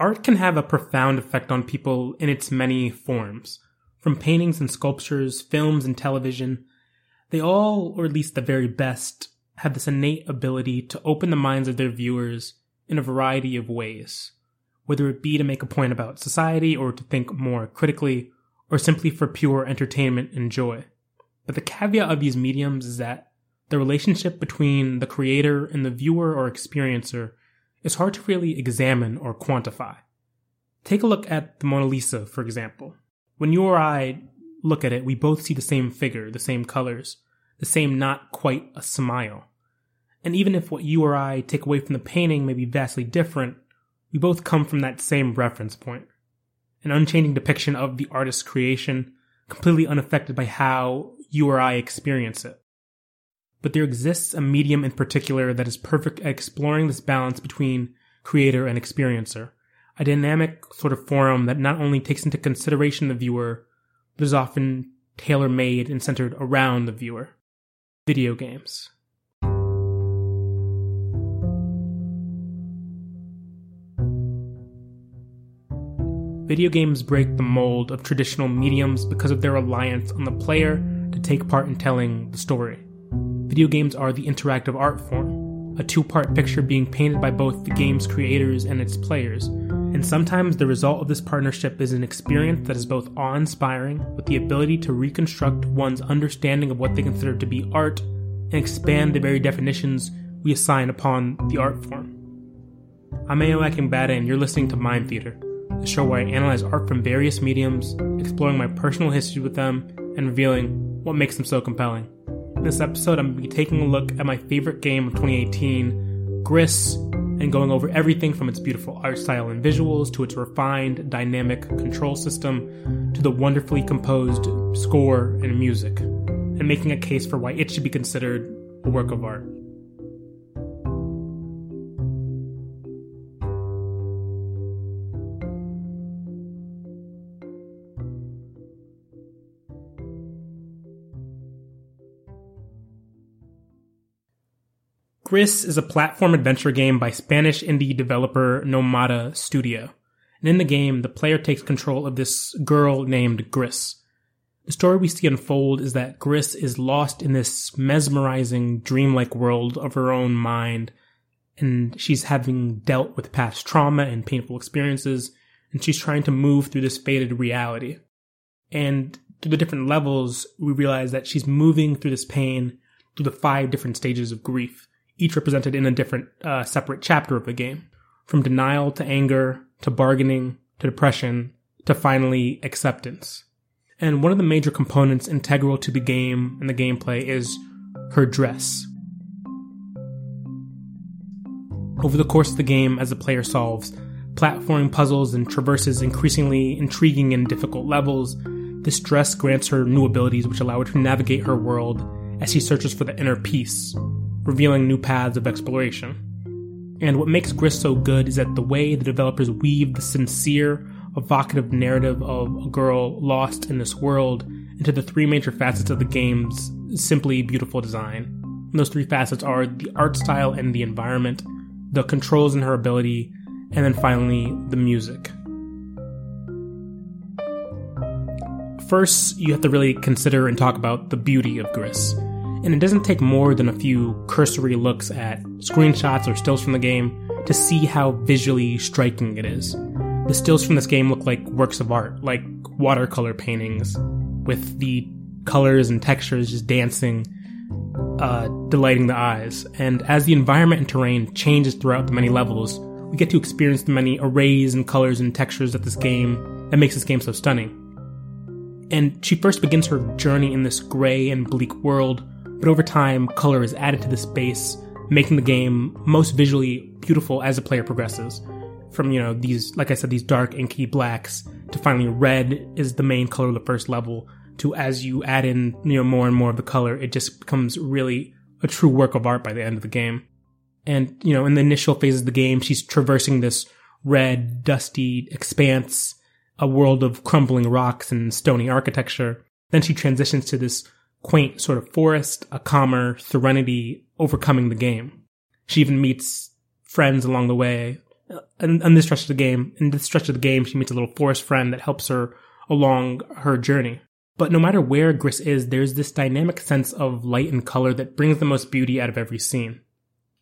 Art can have a profound effect on people in its many forms. From paintings and sculptures, films and television, they all, or at least the very best, have this innate ability to open the minds of their viewers in a variety of ways, whether it be to make a point about society or to think more critically, or simply for pure entertainment and joy. But the caveat of these mediums is that the relationship between the creator and the viewer or experiencer is hard to really examine or quantify. Take a look at the Mona Lisa, for example. When you or I look at it, we both see the same figure, the same colors, the same not quite a smile. And even if what you or I take away from the painting may be vastly different, we both come from that same reference point. An unchanging depiction of the artist's creation, completely unaffected by how you or I experience it but there exists a medium in particular that is perfect at exploring this balance between creator and experiencer. A dynamic sort of forum that not only takes into consideration the viewer, but is often tailor made and centered around the viewer. Video games. Video games break the mold of traditional mediums because of their reliance on the player to take part in telling the story. Video games are the interactive art form, a two part picture being painted by both the game's creators and its players. And sometimes the result of this partnership is an experience that is both awe inspiring, with the ability to reconstruct one's understanding of what they consider to be art and expand the very definitions we assign upon the art form. I'm Ayo Akingbade, and you're listening to Mind Theater, the show where I analyze art from various mediums, exploring my personal history with them, and revealing what makes them so compelling. This episode, I'm going to be taking a look at my favorite game of 2018, Gris, and going over everything from its beautiful art style and visuals to its refined, dynamic control system to the wonderfully composed score and music, and making a case for why it should be considered a work of art. Gris is a platform adventure game by Spanish indie developer Nomada Studio. And in the game, the player takes control of this girl named Gris. The story we see unfold is that Gris is lost in this mesmerizing, dreamlike world of her own mind, and she's having dealt with past trauma and painful experiences, and she's trying to move through this faded reality. And through the different levels, we realize that she's moving through this pain through the five different stages of grief each represented in a different uh, separate chapter of the game. From denial to anger to bargaining to depression to finally acceptance. And one of the major components integral to the game and the gameplay is her dress. Over the course of the game, as the player solves platforming puzzles and traverses increasingly intriguing and difficult levels, this dress grants her new abilities which allow her to navigate her world as she searches for the inner peace, revealing new paths of exploration. And what makes Gris so good is that the way the developers weave the sincere, evocative narrative of a girl lost in this world into the three major facets of the game's simply beautiful design. And those three facets are the art style and the environment, the controls and her ability, and then finally the music. First, you have to really consider and talk about the beauty of Gris and it doesn't take more than a few cursory looks at screenshots or stills from the game to see how visually striking it is. The stills from this game look like works of art, like watercolor paintings, with the colors and textures just dancing, uh, delighting the eyes. And as the environment and terrain changes throughout the many levels, we get to experience the many arrays and colors and textures that this game that makes this game so stunning. And she first begins her journey in this gray and bleak world but over time, color is added to the space, making the game most visually beautiful as the player progresses. From, you know, these, like I said, these dark inky blacks to finally red is the main color of the first level to as you add in, you know, more and more of the color, it just becomes really a true work of art by the end of the game. And, you know, in the initial phases of the game, she's traversing this red, dusty expanse, a world of crumbling rocks and stony architecture. Then she transitions to this quaint sort of forest, a calmer serenity overcoming the game. She even meets friends along the way uh, in, in this stretch of the game, in this stretch of the game, she meets a little forest friend that helps her along her journey. But no matter where Gris is, there's this dynamic sense of light and color that brings the most beauty out of every scene.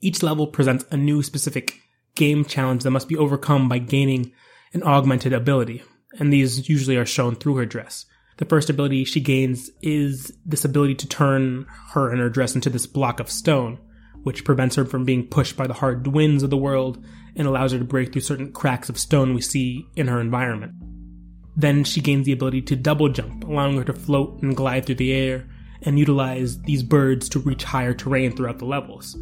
Each level presents a new specific game challenge that must be overcome by gaining an augmented ability, and these usually are shown through her dress. The first ability she gains is this ability to turn her and her dress into this block of stone, which prevents her from being pushed by the hard winds of the world and allows her to break through certain cracks of stone we see in her environment. Then she gains the ability to double jump, allowing her to float and glide through the air and utilize these birds to reach higher terrain throughout the levels.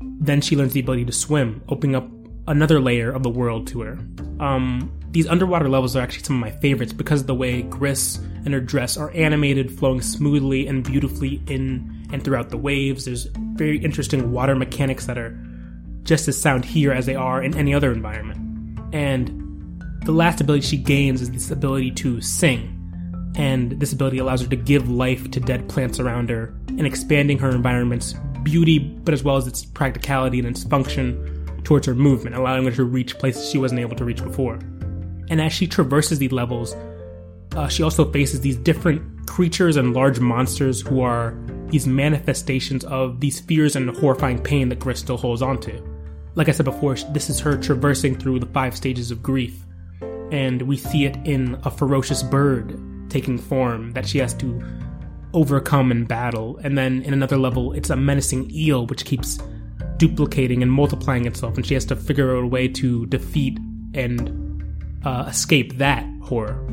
Then she learns the ability to swim, opening up another layer of the world to her. Um, these underwater levels are actually some of my favorites because of the way Gris and her dress are animated, flowing smoothly and beautifully in and throughout the waves. There's very interesting water mechanics that are just as sound here as they are in any other environment. And the last ability she gains is this ability to sing. And this ability allows her to give life to dead plants around her and expanding her environment's beauty, but as well as its practicality and its function towards her movement, allowing her to reach places she wasn't able to reach before. And as she traverses these levels, uh, she also faces these different creatures and large monsters who are these manifestations of these fears and horrifying pain that Gris still holds onto. Like I said before, this is her traversing through the five stages of grief, and we see it in a ferocious bird taking form that she has to overcome in battle. And then in another level, it's a menacing eel which keeps duplicating and multiplying itself, and she has to figure out a way to defeat and uh, escape that horror.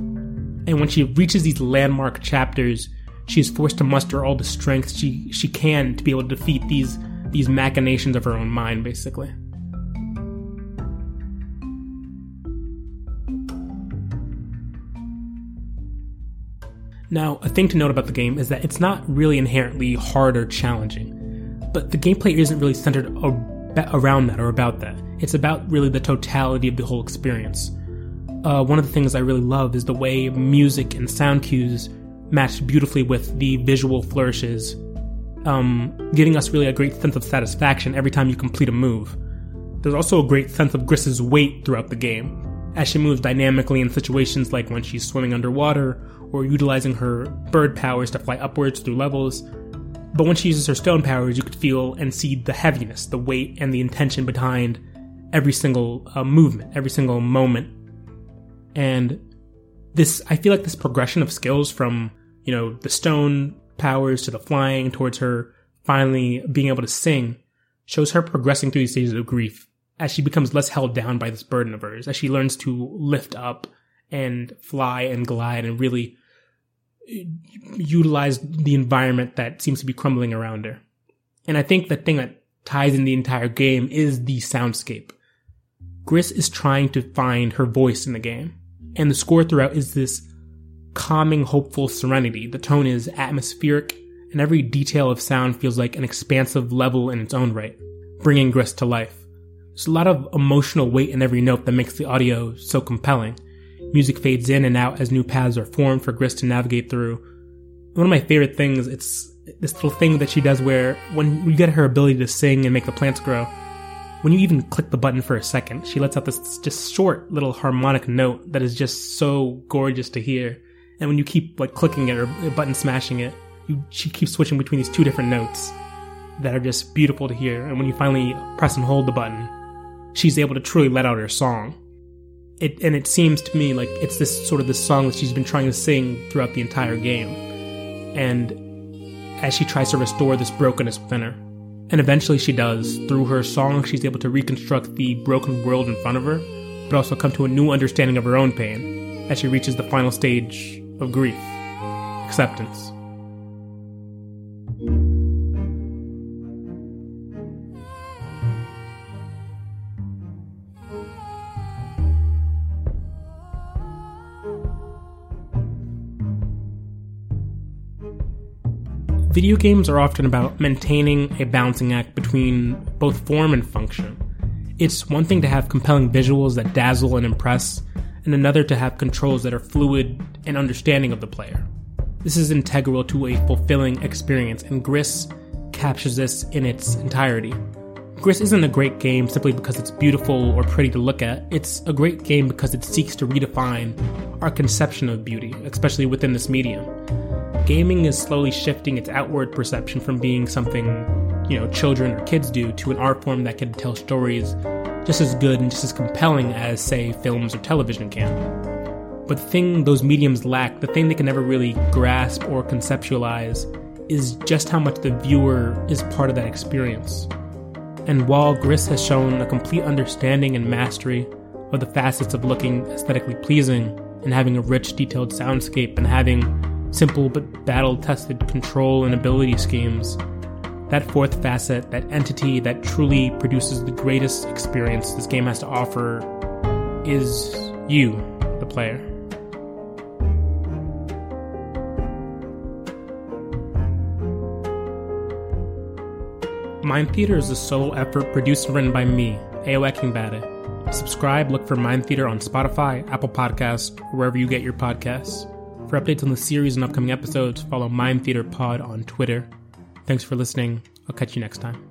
And when she reaches these landmark chapters, she is forced to muster all the strength she she can to be able to defeat these these machinations of her own mind, basically. Now, a thing to note about the game is that it's not really inherently hard or challenging, but the gameplay isn't really centered around that or about that. It's about really the totality of the whole experience. Uh, one of the things I really love is the way music and sound cues match beautifully with the visual flourishes, um, giving us really a great sense of satisfaction every time you complete a move. There's also a great sense of Gris's weight throughout the game, as she moves dynamically in situations like when she's swimming underwater or utilizing her bird powers to fly upwards through levels. But when she uses her stone powers, you could feel and see the heaviness, the weight, and the intention behind every single uh, movement, every single moment. And this, I feel like this progression of skills from, you know, the stone powers to the flying towards her finally being able to sing shows her progressing through these stages of grief as she becomes less held down by this burden of hers, as she learns to lift up and fly and glide and really utilize the environment that seems to be crumbling around her. And I think the thing that ties in the entire game is the soundscape. Gris is trying to find her voice in the game, and the score throughout is this calming, hopeful serenity. The tone is atmospheric, and every detail of sound feels like an expansive level in its own right, bringing Gris to life. There's a lot of emotional weight in every note that makes the audio so compelling, Music fades in and out as new paths are formed for Gris to navigate through. One of my favorite things, it's this little thing that she does where when you get her ability to sing and make the plants grow, when you even click the button for a second, she lets out this just short little harmonic note that is just so gorgeous to hear. And when you keep like clicking it or button smashing it, you, she keeps switching between these two different notes that are just beautiful to hear. And when you finally press and hold the button, she's able to truly let out her song it and it seems to me like it's this sort of this song that she's been trying to sing throughout the entire game and as she tries to restore this brokenness within her and eventually she does through her song she's able to reconstruct the broken world in front of her but also come to a new understanding of her own pain as she reaches the final stage of grief acceptance Video games are often about maintaining a balancing act between both form and function. It's one thing to have compelling visuals that dazzle and impress, and another to have controls that are fluid and understanding of the player. This is integral to a fulfilling experience, and Gris captures this in its entirety. Gris isn't a great game simply because it's beautiful or pretty to look at. It's a great game because it seeks to redefine our conception of beauty, especially within this medium. Gaming is slowly shifting its outward perception from being something, you know, children or kids do to an art form that can tell stories just as good and just as compelling as, say, films or television can. But the thing those mediums lack, the thing they can never really grasp or conceptualize, is just how much the viewer is part of that experience. And while Gris has shown a complete understanding and mastery of the facets of looking aesthetically pleasing and having a rich, detailed soundscape and having simple but battle tested control and ability schemes, that fourth facet, that entity that truly produces the greatest experience this game has to offer, is you, the player. Mind Theater is a solo effort produced and written by me, Ayo Akingbade. Subscribe, look for Mind Theater on Spotify, Apple Podcasts, wherever you get your podcasts. For updates on the series and upcoming episodes, follow Mind Theater Pod on Twitter. Thanks for listening. I'll catch you next time.